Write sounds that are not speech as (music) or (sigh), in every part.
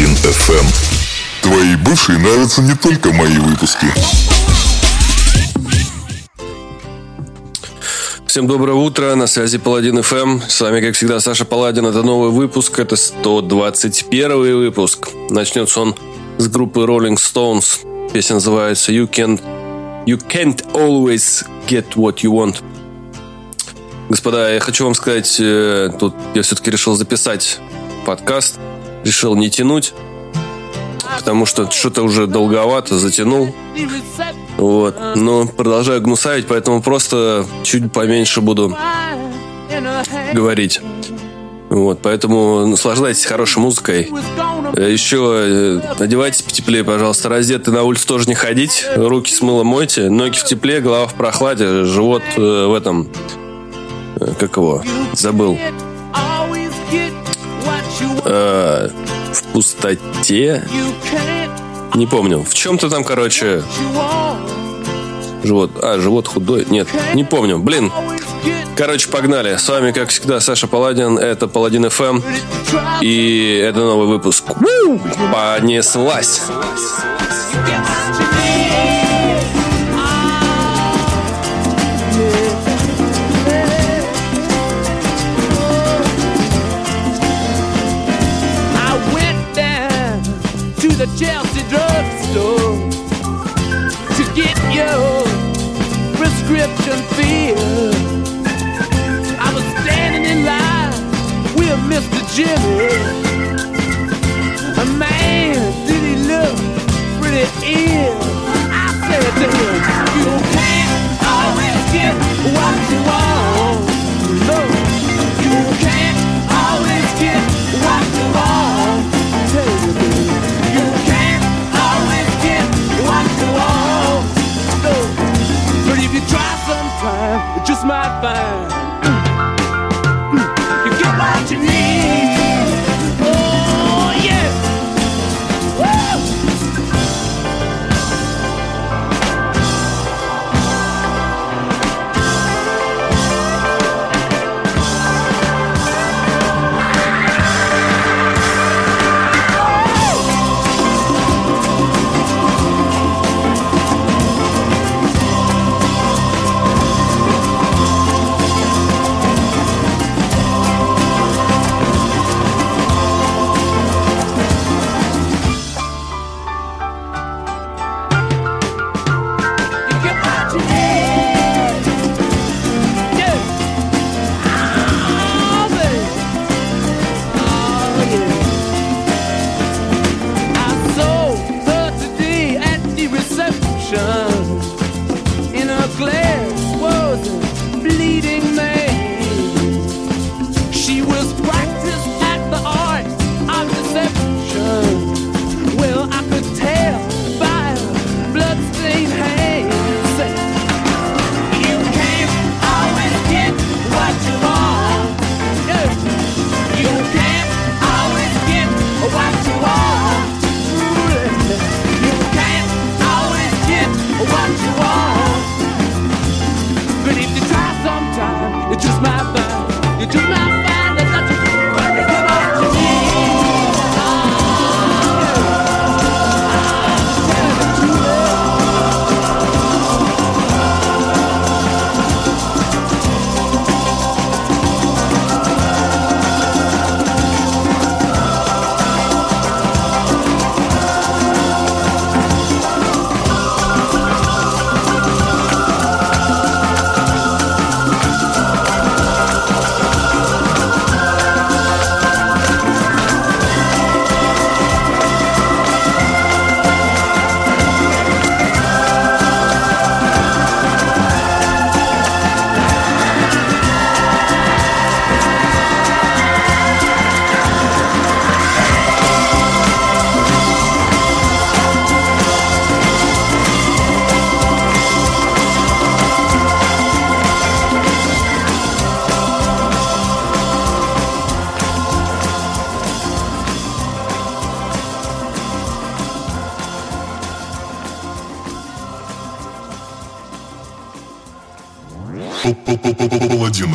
Паладин FM. Твои бывшие нравятся не только мои выпуски. Всем доброе утро, на связи Паладин FM. С вами, как всегда, Саша Паладин. Это новый выпуск, это 121 выпуск. Начнется он с группы Rolling Stones. Песня называется You Can't, you can't Always Get What You Want. Господа, я хочу вам сказать, э, тут я все-таки решил записать подкаст. Решил не тянуть, потому что что-то уже долговато затянул. Вот. Но продолжаю гнусавить, поэтому просто чуть поменьше буду говорить. Вот, поэтому наслаждайтесь хорошей музыкой. Еще э, одевайтесь потеплее, пожалуйста. Раздеты на улицу тоже не ходить. Руки с мылом мойте. Ноги в тепле, голова в прохладе. Живот э, в этом... Как его? Забыл. Э, в пустоте. Не помню. В чем-то там, короче, живот. А, живот худой. Нет, не помню. Блин. Короче, погнали. С вами, как всегда, Саша Паладин. Это Паладин FM. И это новый выпуск. Понеслась. The Chelsea drugstore to get your prescription filled. I was standing in line with Mr. Jimmy. A man, did he look pretty ill? I said to him, You can't always get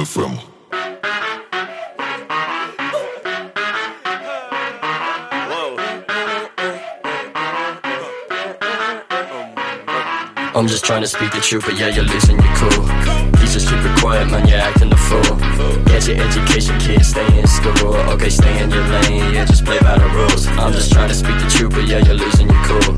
FM. I'm just trying to speak the truth, but yeah, you're losing your cool. He's keep super quiet, man, you're acting a fool. Get your education, kid, stay in school. Okay, stay in your lane, yeah, just play by the rules. I'm just trying to speak the truth, but yeah, you're losing your cool.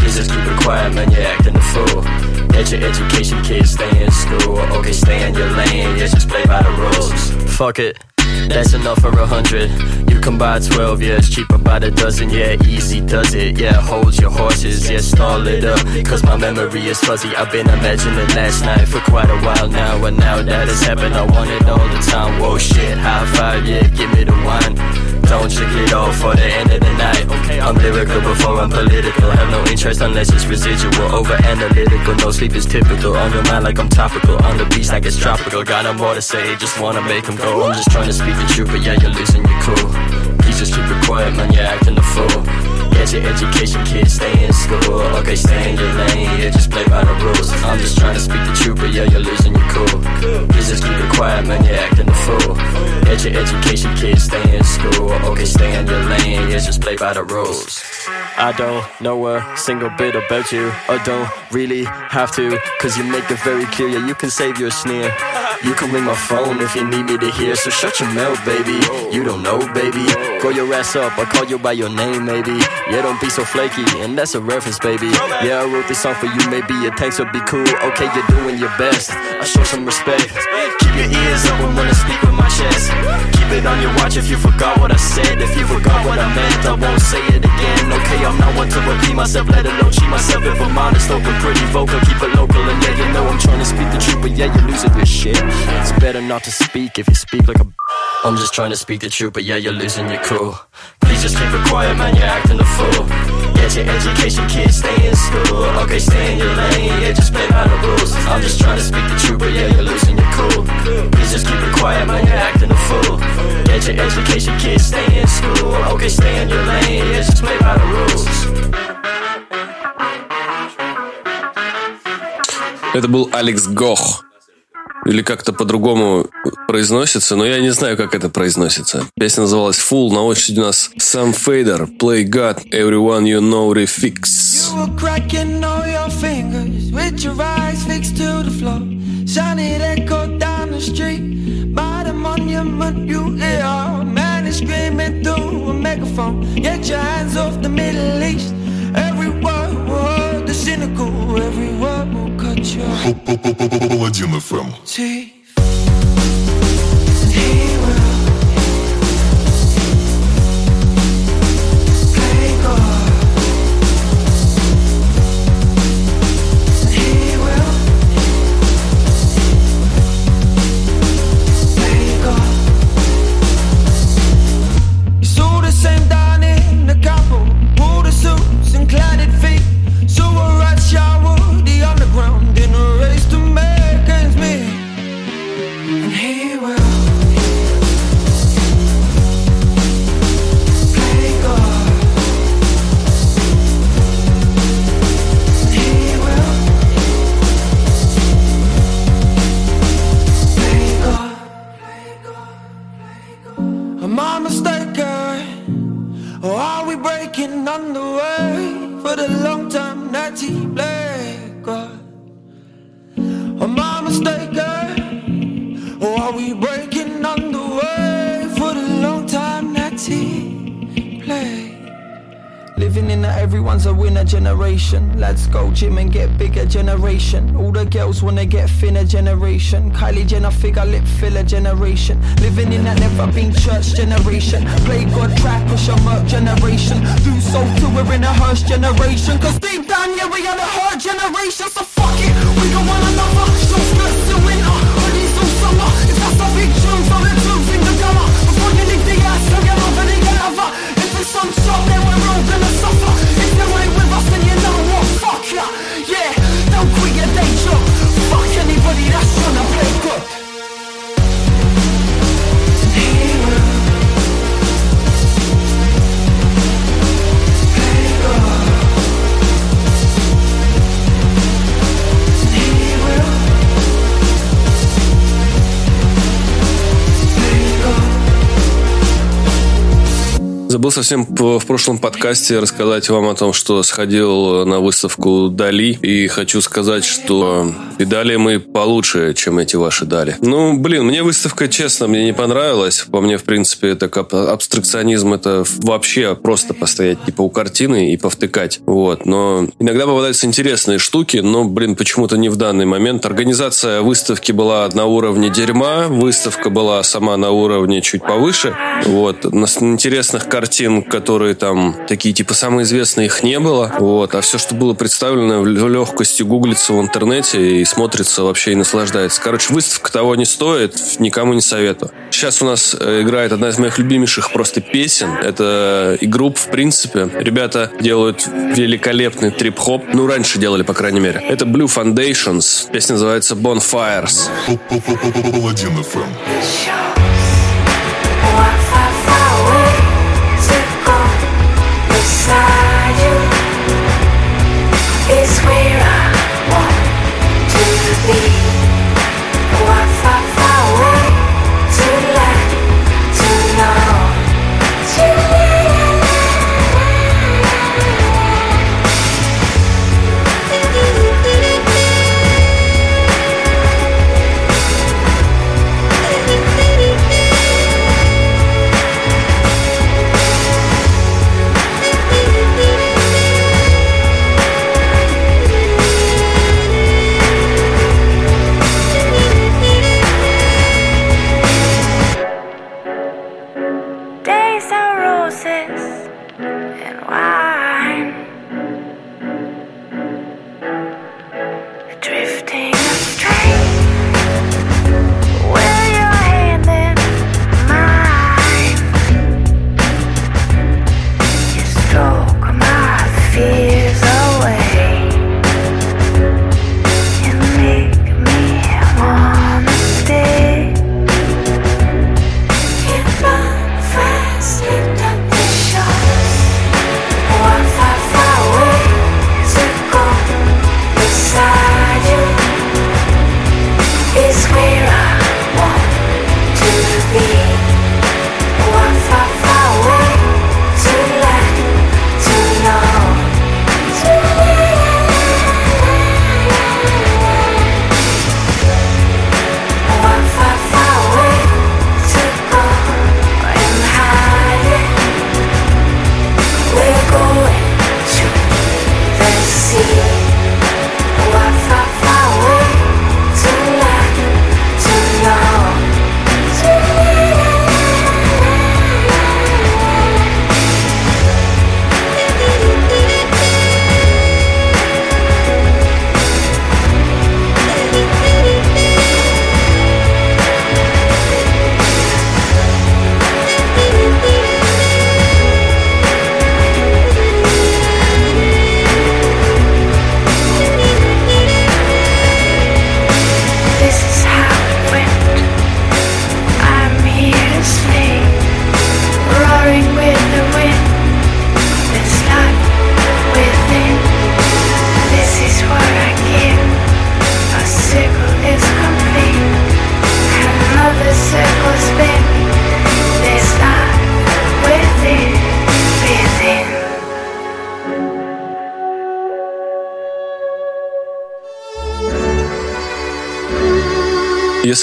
He's keep super quiet, man, you're acting a fool. Get your education, kids. stay in school. Okay, stay in your lane, yeah, just play by the rules. Fuck it. That's enough for a hundred. You can buy 12, yeah, it's cheaper by the dozen, yeah, easy does it, yeah, hold your horses, yeah, stall it up, cause my memory is fuzzy. I've been imagining last night for quite a while now, and now that it's happened, I want it all the time. Whoa, shit, high five, yeah, give me the wine. Don't drink it all for the end of the night. I'm lyrical before I'm political. Have no interest unless it's residual. Over analytical, no sleep is typical. On your mind like I'm topical. On the beach like it's tropical. Got no more to say, just wanna make them go. I'm just trying to speak the truth, but yeah, you're losing your cool. Please just keep it quiet, man, you're acting a fool. Get your education, kids, stay in school. Okay, stay in your lane, yeah, just play by the rules. I'm just trying to speak the truth, but yeah, you're losing your cool. Please just keep it quiet, man, you're acting a fool. Get your education, kids, stay in school. Okay, stay in your lane, yeah, just play by the rules. I don't know a single bit about you. I don't really have to, cause you make it very clear. Yeah, you can save your sneer. You can ring my phone if you need me to hear. So shut your mouth, baby. You don't know, baby. Grow your ass up, I call you by your name, maybe. Yeah, don't be so flaky, and that's a reference, baby. Yeah, I wrote this song for you, maybe your tanks would be cool. Okay, you're doing your best. I show some respect. Keep your ears open when I speak with my chest. Keep it on your watch if you forgot what I said. If you forgot what I meant, I won't say it again. Okay, I'm not one to repeat myself, let alone cheat myself. If I'm honest, open, pretty vocal, keep it local. And yeah, you know I'm trying to speak the truth, but yeah, you're losing your shit. It's better not to speak if you speak like a. I'm just trying to speak the truth, but yeah, you're losing your cool. Please just keep it quiet, man, you're acting a fool. Get your education, kids, stay in school. Okay, stay in your lane, yeah, just play by the rules. I'm just trying to speak the truth, but yeah, you're losing your cool. Please just keep it quiet, man, you're acting a fool. Get your education, kids, stay in school. Okay, stay in your lane, yeah, just play by the rules. Это был Алекс Гох. Или как-то по-другому произносится, но я не знаю, как это произносится. Песня называлась Full, на очереди у нас Sam Fader, Play God, Everyone You Know Refix. You were cracking all your fingers with your eyes fixed to the floor. Shining echo down the street by the monument you hear. Man is screaming through a megaphone. Get your hands off the Middle East. Every word the cynical. Every word Паладин FM. Generation. Kylie Jenner figure lip filler generation. Living in that never been church generation. Play God track push merc generation. Do so till we're in a hearse generation. Cause deep down, yeah, we are the hurt generation. So Забыл совсем в прошлом подкасте рассказать вам о том, что сходил на выставку Дали. И хочу сказать, что педали мы получше, чем эти ваши Дали. Ну, блин, мне выставка, честно, мне не понравилась. По мне, в принципе, это абстракционизм, это вообще просто постоять типа у картины и повтыкать. Вот. Но иногда попадаются интересные штуки, но, блин, почему-то не в данный момент. Организация выставки была на уровне дерьма, выставка была сама на уровне чуть повыше. Вот. На интересных картин, которые там такие, типа, самые известные, их не было. Вот. А все, что было представлено, в легкости гуглится в интернете и смотрится вообще и наслаждается. Короче, выставка того не стоит, никому не советую. Сейчас у нас э, играет одна из моих любимейших просто песен. Это и групп, в принципе. Ребята делают великолепный трип-хоп. Ну, раньше делали, по крайней мере. Это Blue Foundations. Песня называется Bonfires. Паладин.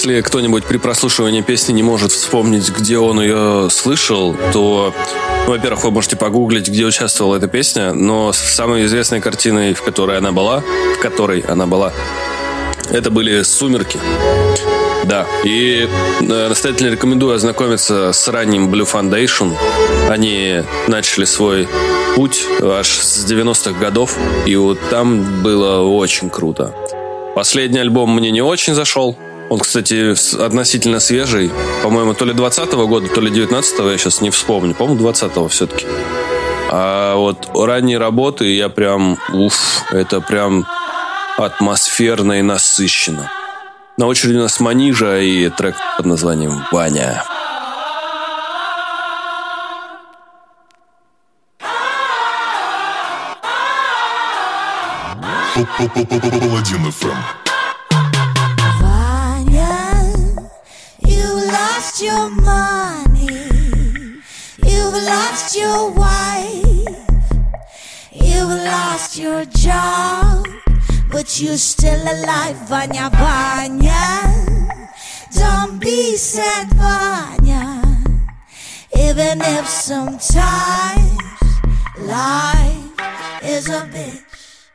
Если кто-нибудь при прослушивании песни не может вспомнить, где он ее слышал, то, ну, во-первых, вы можете погуглить, где участвовала эта песня, но самой известной картиной, в которой она была, в которой она была, это были «Сумерки». Да, и э, настоятельно рекомендую ознакомиться с ранним Blue Foundation. Они начали свой путь аж с 90-х годов, и вот там было очень круто. Последний альбом мне не очень зашел, он, кстати, относительно свежий. По-моему, то ли 20 -го года, то ли 19 -го, я сейчас не вспомню. По-моему, 20 все-таки. А вот ранние работы я прям, уф, это прям атмосферно и насыщенно. На очереди у нас Манижа и трек под названием «Ваня». Паладин ФМ. Lost your money. You You've lost your wife, you've lost your job, but you're still alive, Vanya Vanya. Don't be sad, Vanya, even if sometimes life is a bitch,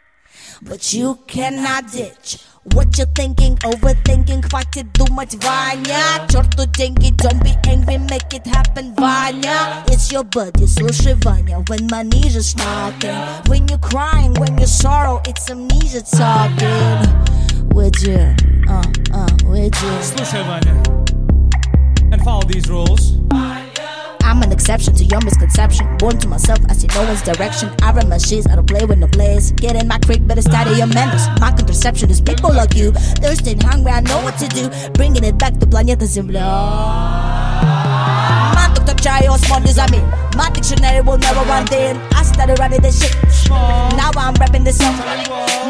but you cannot ditch. What you thinking, overthinking, хватит думать, Ваня Черту деньги, don't be angry, make it happen, Ваня It's your buddy, слушай, Ваня, when money just knocking When you're crying, when you sorrow, it's amnesia talking With you, uh, uh, with you Слушай, Ваня. And follow these rules. I'm an exception to your misconception. Born to myself, I see no one's direction. I run my shits, I don't play with no plays. Get in my creek, better study your manners. My contraception is people like you. Thirsty and hungry, I know what to do. Bringing it back to планета Земля. Man took the try on small news, I mean. My dictionary will never run thin. I started running this shit. Now I'm rapping this song.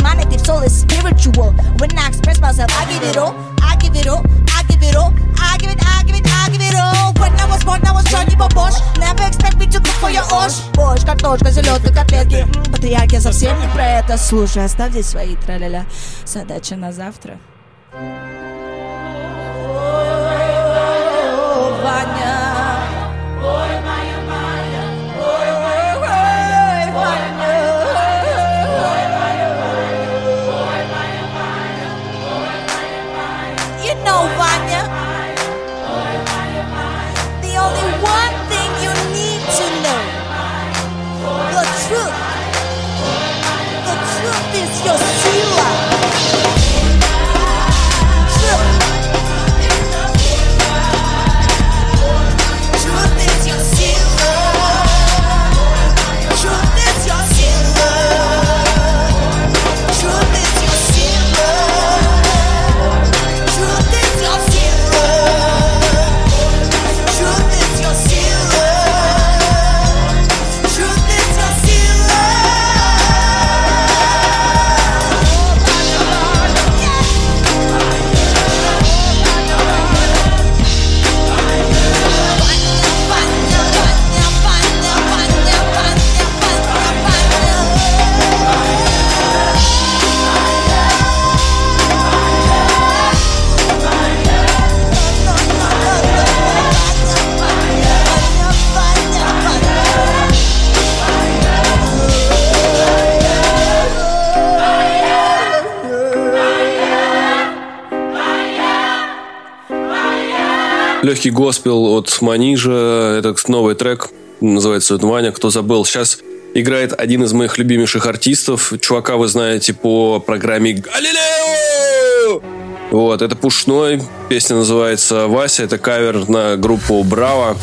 My native soul is spiritual. When I express myself, I give it all. I give it all. Give it all. I give it, I give it, I give it all. When I was born, I was Johnny Bobosh. Never expect me to cook for your osh. Борщ, картошка, селедка, котлетки. Патриархия совсем не про это. Слушай, оставь здесь свои траля Задача на завтра. Ваня. Легкий госпел от Манижа. Это новый трек. Называется Ваня, кто забыл. Сейчас играет один из моих любимейших артистов. Чувака вы знаете по программе «Галилео». Вот, это Пушной. Песня называется «Вася». Это кавер на группу «Браво».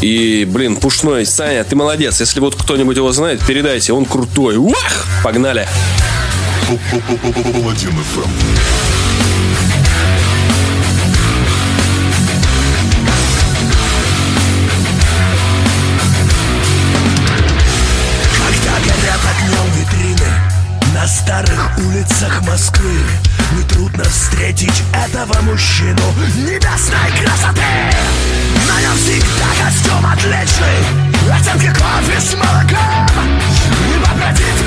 И, блин, Пушной, Саня, ты молодец. Если вот кто-нибудь его знает, передайте, он крутой. Уах! Погнали! Паладин ФМ. Улицах Москвы. Нетрудно встретить этого мужчину. Небесной красоты! На нем всегда костюм отличный. Оттенки кофе с молоком И побродить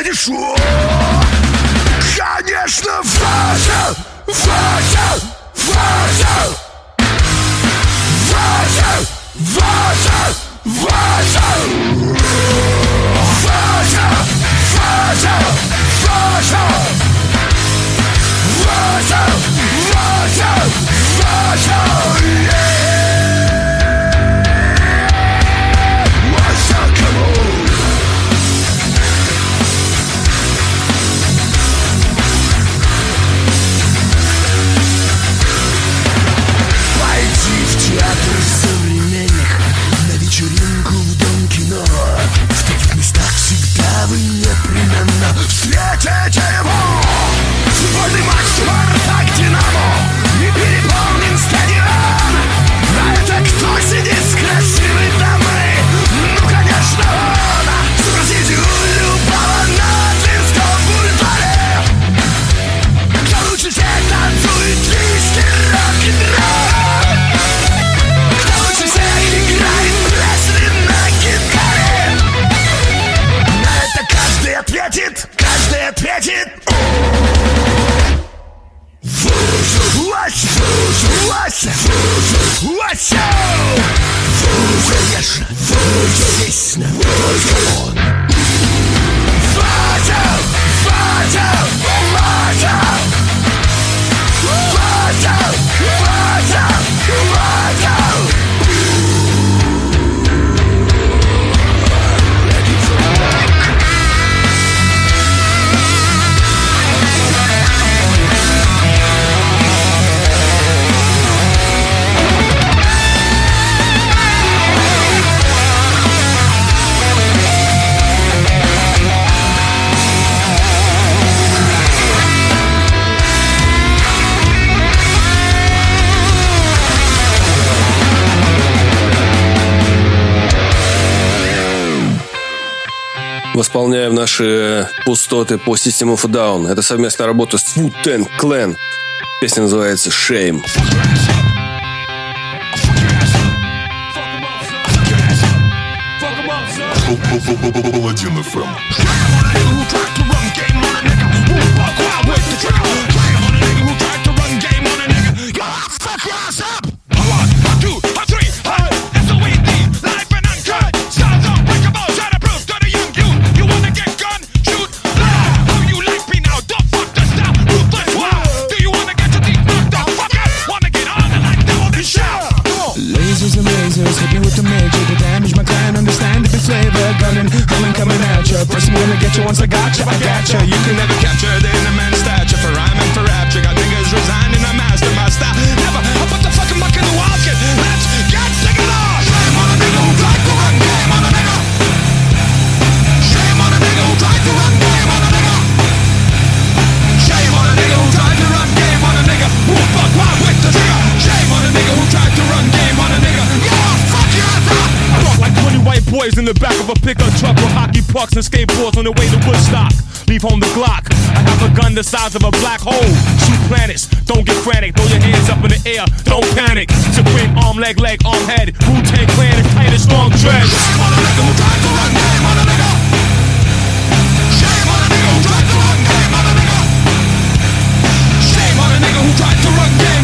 ответит, что Конечно, Вася, Вася Вася, Вася, Вася Вася, Вася, Вася Вася, Вася, Вася, Вася, Вася! Вася! Конечно! Весело! Восполняем наши пустоты по System of Down. Это совместная работа с Wu-Tang Clan. Песня называется Shame. Паладин FM. First I'm gonna get you once I got ya, I got ya. You can never capture the inner man stature for rhyming for rapture. Got niggas resigning, I master my style. Never, boys in the back of a pickup truck with hockey pucks and skateboards on the way to Woodstock. Leave home the Glock. I have a gun the size of a black hole. Shoot planets. Don't get frantic. Throw your hands up in the air. Don't panic. Supreme arm, leg, leg, arm, head. Wu-Tang Clan is tight as strong dreads. Shame on a nigga who tried to run game. Shame on a nigga. Shame on a nigga who tried to run game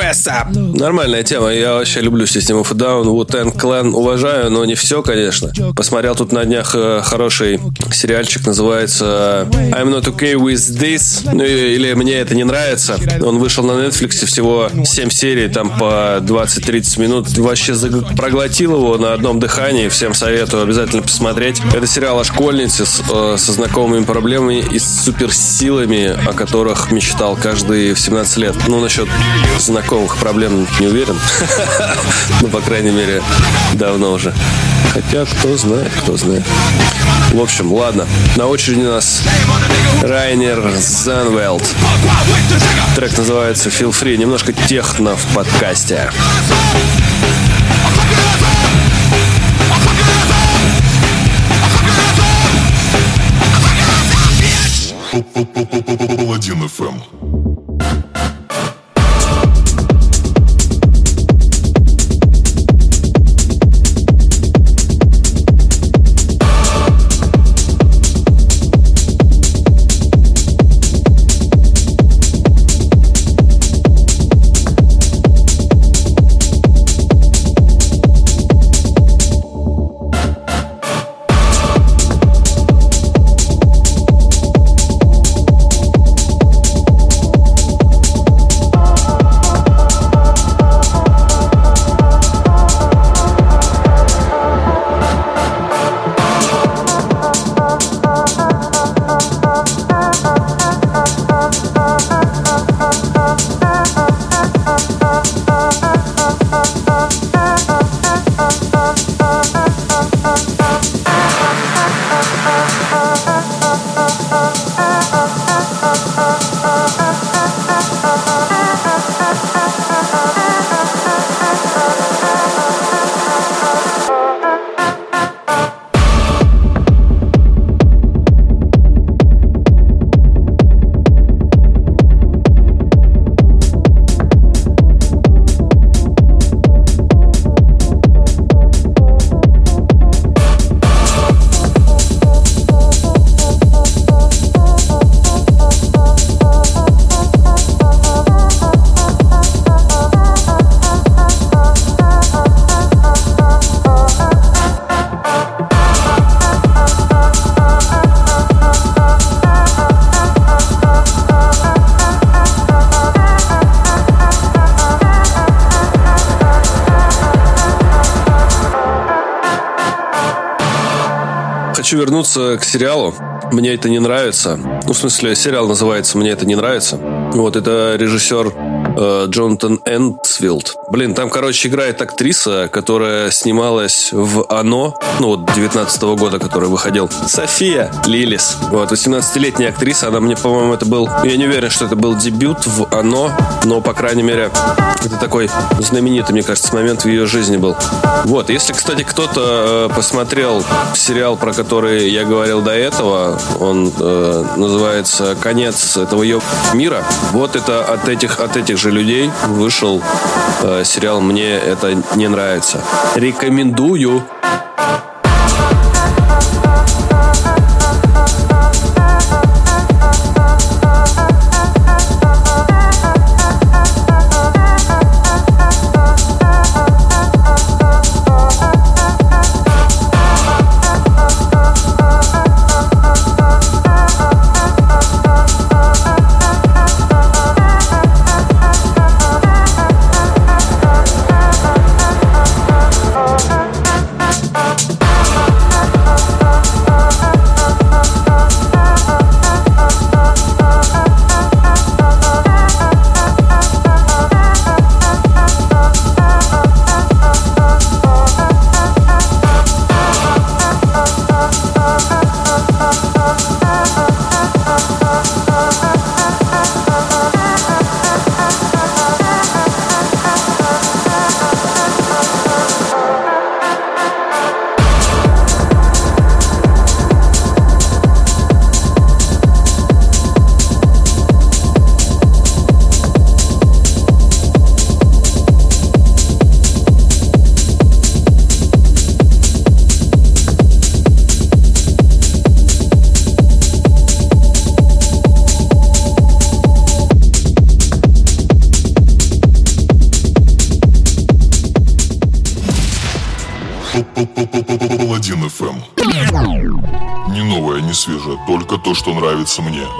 up. Нормальная тема. Я вообще люблю System of Down, Wu-Tang Clan. Уважаю, но не все, конечно. Посмотрел тут на днях э, хороший сериальчик, называется I'm Not Okay With This. Ну, или Мне это не нравится. Он вышел на Netflix, всего 7 серий, там по 20-30 минут. Вообще проглотил его на одном дыхании. Всем советую обязательно посмотреть. Это сериал о школьнице с- э, со знакомыми проблемами и с суперсилами, о которых мечтал каждый в 17 лет. Ну, насчет знакомых проблем не уверен. (laughs) Ну, по крайней мере, давно уже. Хотя, кто знает, кто знает. В общем, ладно. На очереди у нас Райнер Занвелд. Трек называется Feel Free. Немножко техно в подкасте. Паладин FM. Вернуться к сериалу. Мне это не нравится. Ну, в смысле, сериал называется «Мне это не нравится». Вот, это режиссер э, Джонатан Энтсвилд. Блин, там, короче, играет актриса, которая снималась в «Оно», ну, вот 19 года, который выходил. София Лилис. Вот, 18-летняя актриса, она мне, по-моему, это был... Я не уверен, что это был дебют в «Оно», но, по крайней мере, это такой знаменитый, мне кажется, момент в ее жизни был. Вот, если, кстати, кто-то э, посмотрел сериал, про который я говорил до этого, он э, называется «Конец этого ее мира». Вот это от этих, от этих же людей вышел сериал «Мне это не нравится». Рекомендую. Нравится мне.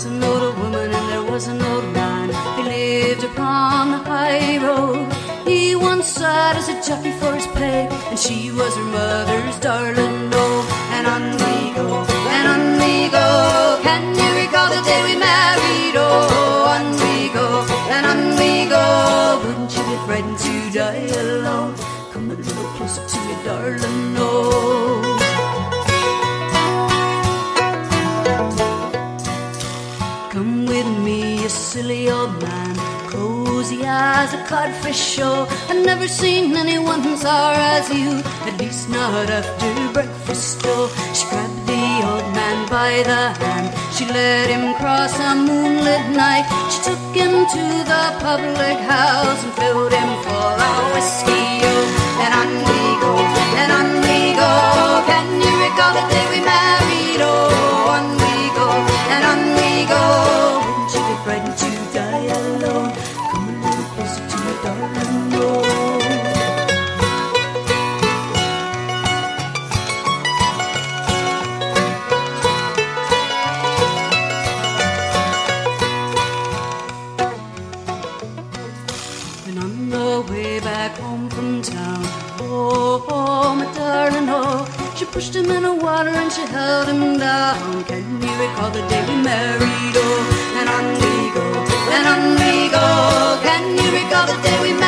Was an old woman and there was an old man. They lived upon the high road. He once sat as a jockey for his pay, and she was her mother's darling. Oh, and on we go, and on we go. Can you recall the day we married? Oh, on we go, and on we go. Wouldn't you be frightened to die alone? Come a little closer to me, darling. Oh. Silly old man. Cozy as a codfish show. I've never seen anyone sour as you, at least not after breakfast. Oh, she grabbed the old man by the hand. She led him cross a moonlit night. She took him to the public house and filled him full of whiskey. Oh, and on we go, water and she held him down. Can you recall the day we married? Oh, and on we go, and on we go. Can you recall the day we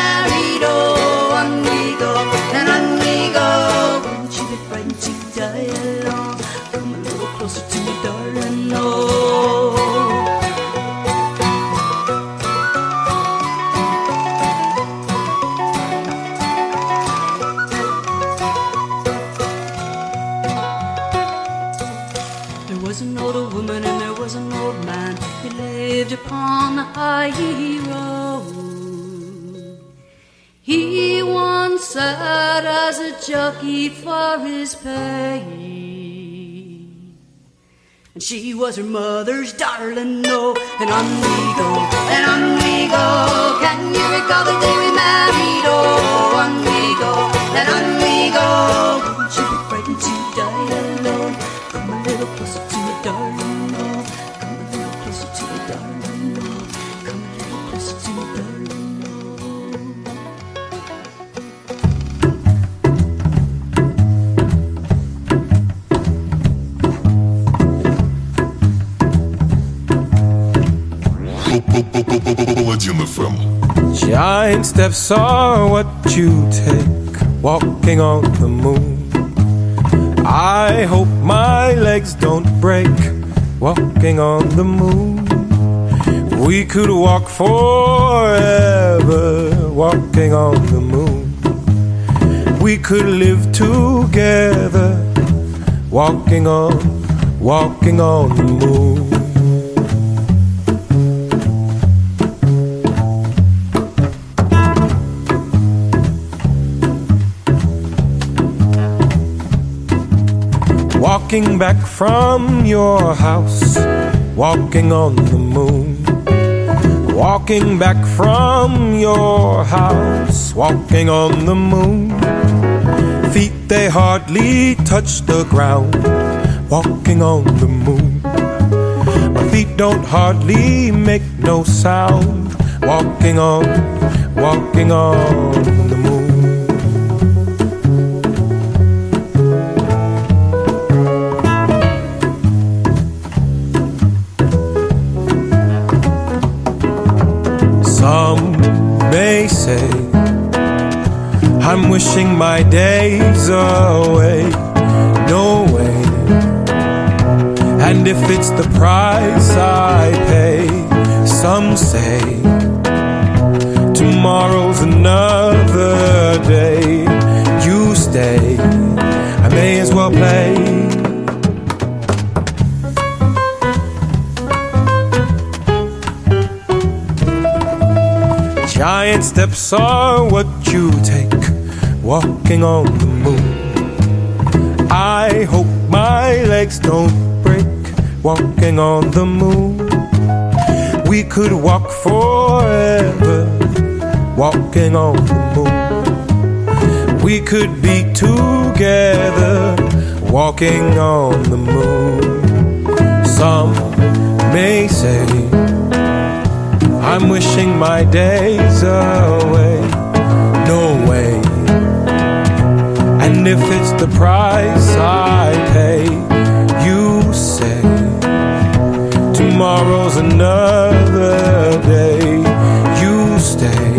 high road. He once sad as a jockey for his pay. And she was her mother's darling, no. And on we go, and on we go. Can you recall the day we married? Oh, on we go, and on we go. Vivre Giant steps are what you take, walking on the moon. I hope my legs don't break, walking on the moon. We could walk forever, walking on the moon. We could live together, walking on, walking on the moon. Walking back from your house, walking on the moon. Walking back from your house, walking on the moon. Feet they hardly touch the ground, walking on the moon. My feet don't hardly make no sound, walking on, walking on wishing my days away. No way. And if it's the price I pay, some say tomorrow's another day. You stay, I may as well play. Giant steps are what you take walking on the moon. I hope my legs don't break walking on the moon. We could walk forever walking on the moon. We could be together walking on the moon. Some may say I'm wishing my days away. And if it's the price I pay, you say tomorrow's another day. You stay,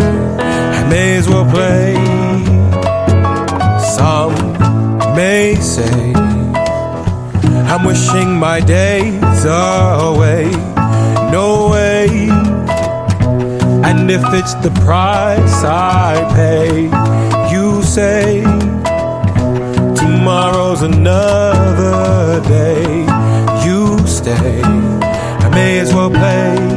I may as well play. Some may say I'm wishing my days away. No way. And if it's the price I pay, you say tomorrow's another day. You stay, I may as well play.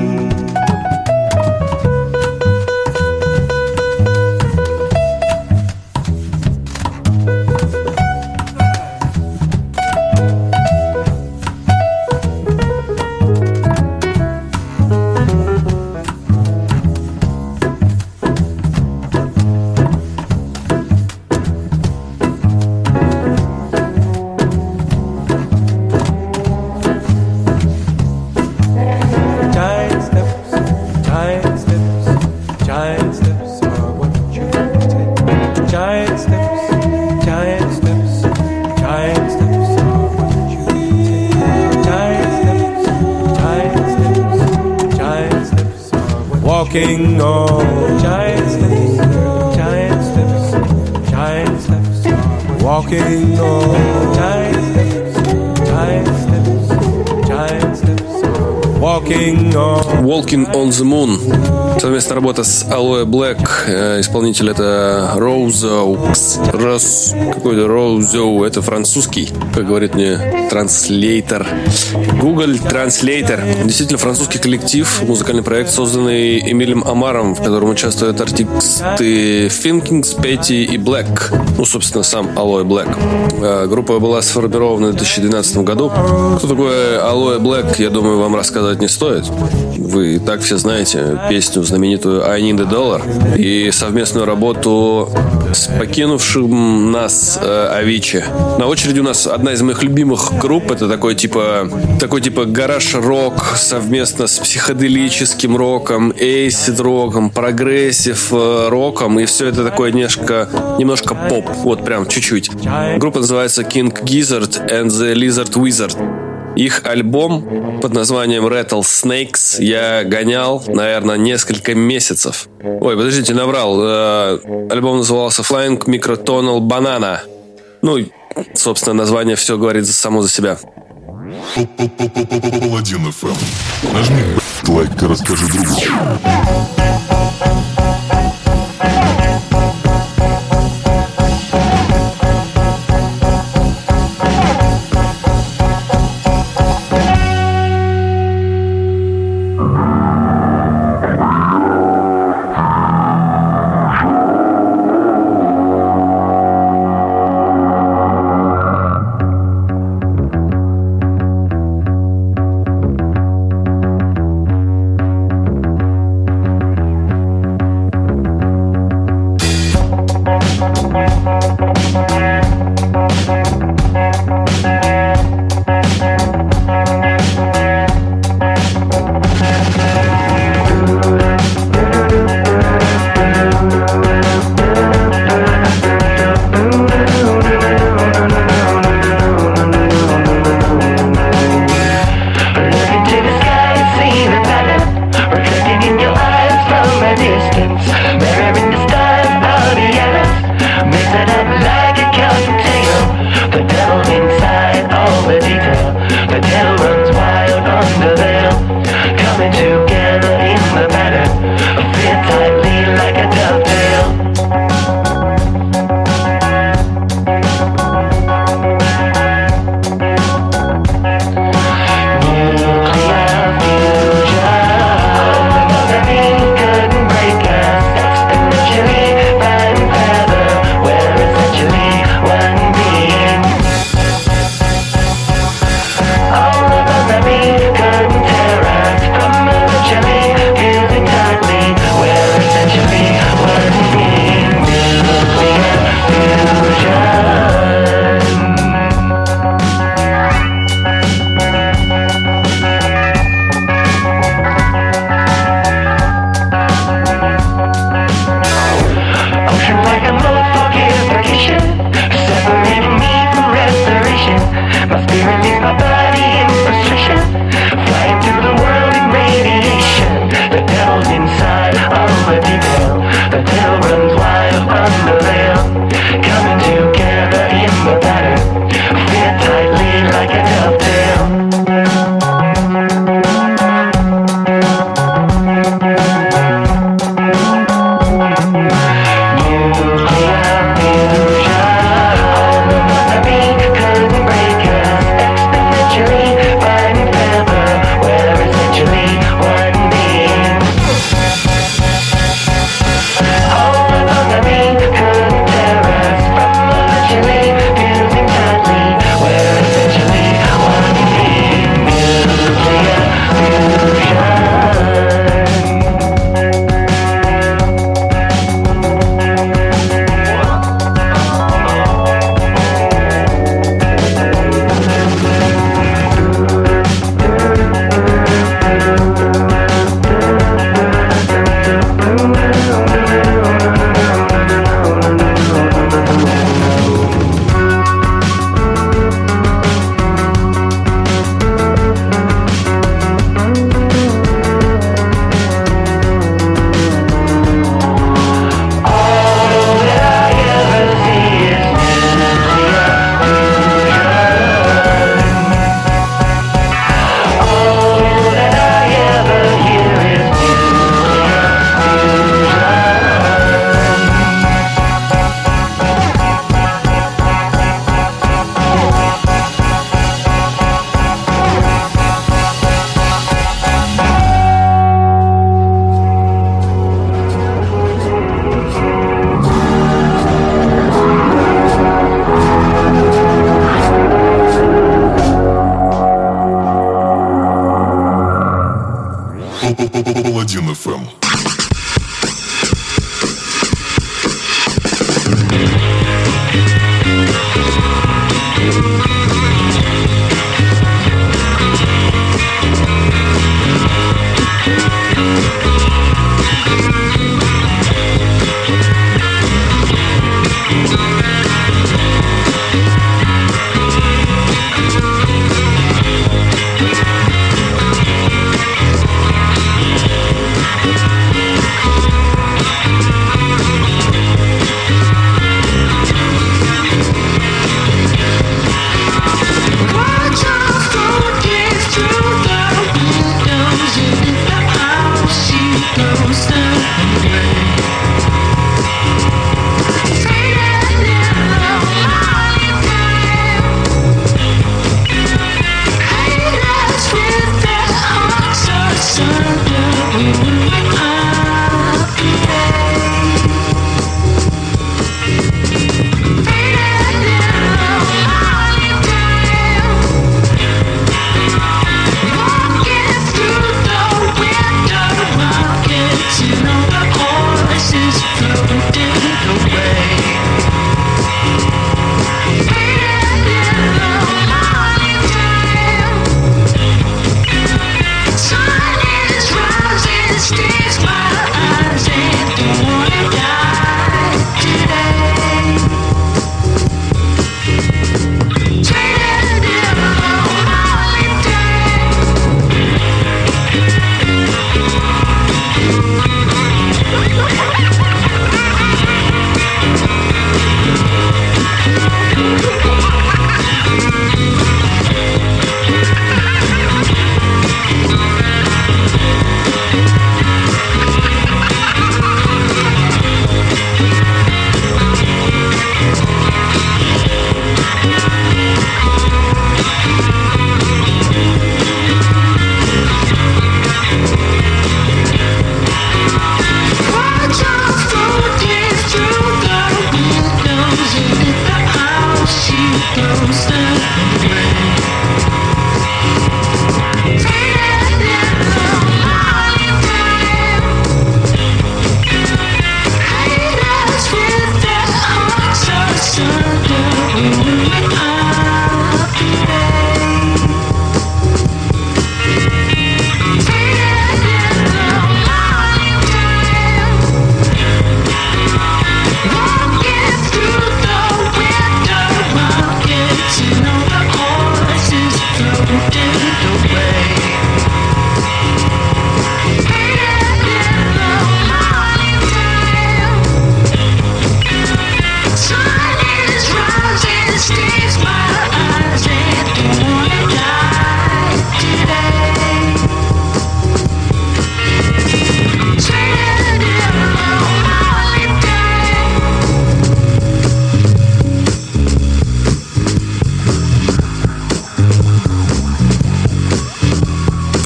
Aloe Black. Э, Исполнитель это Розоу. Рос... Какой-то Розоу. Это французский, как говорит мне транслейтер. Google Translator. Действительно французский коллектив, музыкальный проект, созданный Эмилем Амаром, в котором участвуют артисты Финкингс, Петти и Блэк. Ну, собственно, сам Aloe Black. Э, Группа была сформирована в 2012 году. Кто такой Aloe Black, я думаю, вам рассказывать не стоит. Вы и так все знаете песню знаменитую I Need a Dollar и совместную работу с покинувшим нас э, Авичи. На очереди у нас одна из моих любимых групп. Это такой типа такой типа гараж-рок совместно с психоделическим роком, acid роком, progressive э. И все это такое немножко, немножко поп. Вот прям чуть-чуть. Группа называется King Gizzard and the Lizard Wizard. Их альбом под названием Rattlesnakes я гонял, наверное, несколько месяцев. Ой, подождите, наврал. Э, Альбом назывался Flying Microtonal Banana. Ну, собственно, название все говорит само за себя. Нажми лайк и расскажи другу.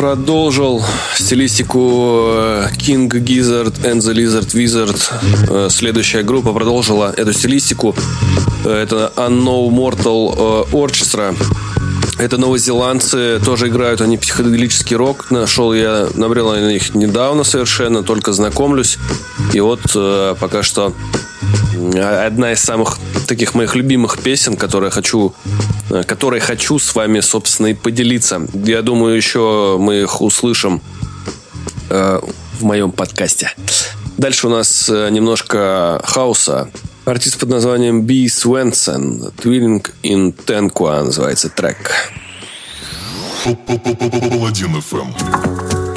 Продолжил стилистику э, King Gizzard and the Lizard Wizard. Э, Следующая группа продолжила эту стилистику. Э, Это Unknown Mortal Orchestra. Это новозеландцы, тоже играют они психоделический рок. Нашел я, набрел на них недавно совершенно, только знакомлюсь. И вот пока что одна из самых таких моих любимых песен, которые хочу, э, которые хочу с вами, собственно, и поделиться. Я думаю, еще мы их услышим э, в моем подкасте. Дальше у нас э, немножко хаоса. Артист под названием Би Свенсон. Twilling in Tenqua называется трек. Паладин ФМ.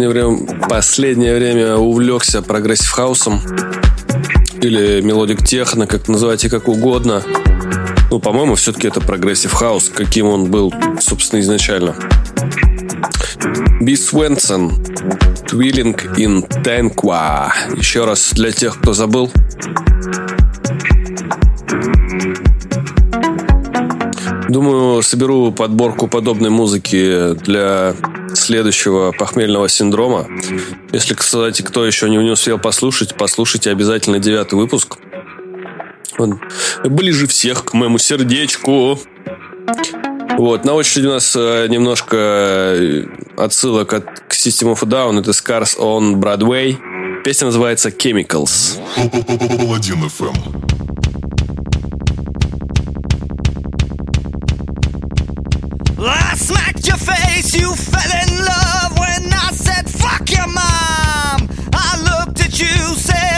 Последнее время, последнее время увлекся progressive хаусом или melodic техно, как называйте как угодно. Ну, по-моему, все-таки это progressive house, каким он был, собственно, изначально. Be Svendsen, Twilling in Tankwa. Еще раз для тех, кто забыл. Думаю, соберу подборку подобной музыки для следующего похмельного синдрома. Если, кстати, кто еще не успел послушать, послушайте обязательно девятый выпуск. Он ближе всех к моему сердечку. Вот, на очереди у нас э, немножко э, отсылок от, к System of Down. Это Scars on Broadway. Песня называется Chemicals. Паладин FM. I smacked your face, you fell in love when I said, fuck your mom. I looked at you, said,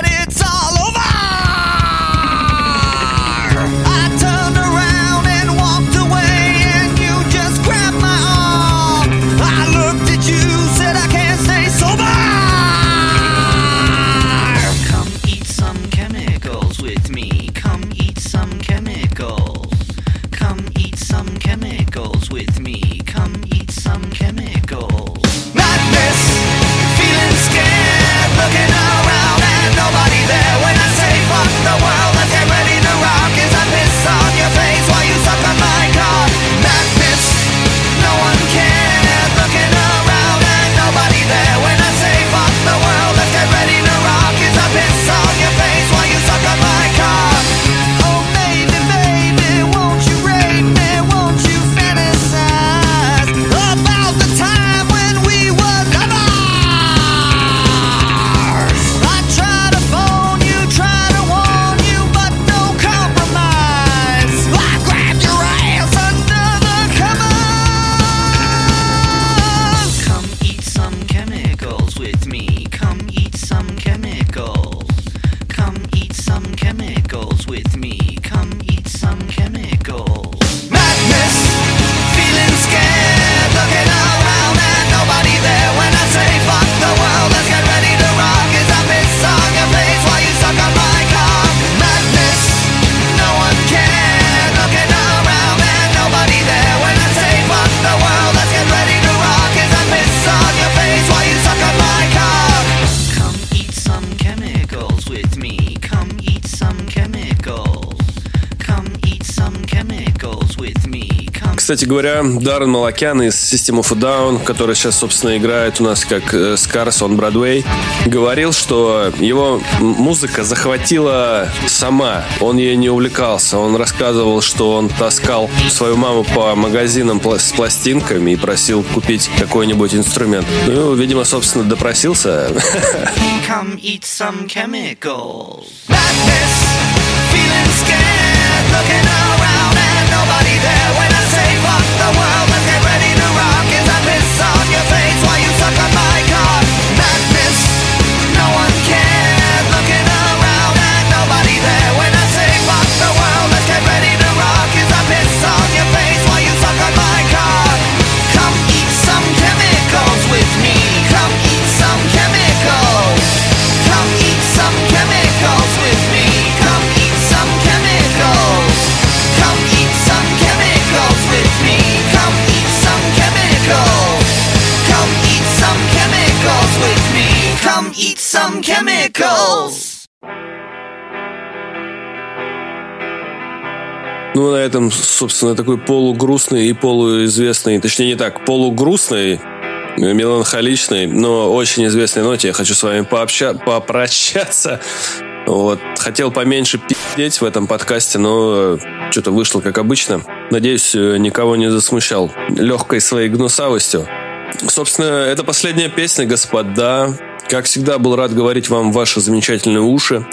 Кстати говоря, Даррен Малакян из System of a Down, который сейчас, собственно, играет у нас как э, Scars on Broadway, говорил, что его музыка захватила сама. Он ей не увлекался. Он рассказывал, что он таскал свою маму по магазинам с пластинками и просил купить какой-нибудь инструмент. Ну, видимо, собственно, допросился. (laughs) Come eat some chemicals. Madness, feeling scared, looking around and nobody there. When I say some chemicals. Ну, на этом, собственно, такой полугрустный и полуизвестный, точнее не так, полугрустный, э, меланхоличный, но очень известной ноте я хочу с вами пообща... попрощаться. Вот. Хотел поменьше пиздеть в этом подкасте, но что-то вышло как обычно. Надеюсь, э, никого не засмущал легкой своей гнусавостью. Собственно, это последняя песня, господа. Как всегда, был рад говорить вам ваши замечательные уши.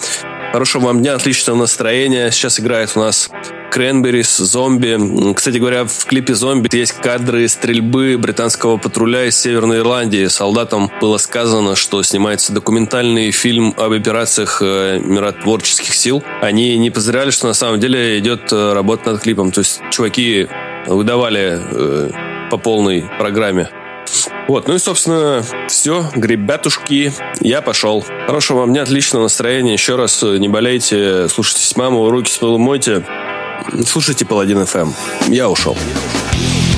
Хорошего вам дня, отличного настроения. Сейчас играет у нас Кренберис, зомби. Кстати говоря, в клипе «Зомби» есть кадры стрельбы британского патруля из Северной Ирландии. Солдатам было сказано, что снимается документальный фильм об операциях э, миротворческих сил. Они не подозревали, что на самом деле идет э, работа над клипом. То есть чуваки выдавали э, по полной программе. Вот, ну и, собственно, все, ребятушки, я пошел. Хорошего вам дня, отличного настроения. Еще раз э, не болейте, слушайтесь маму, руки с мойте. Слушайте Паладин ФМ. Я ушел. You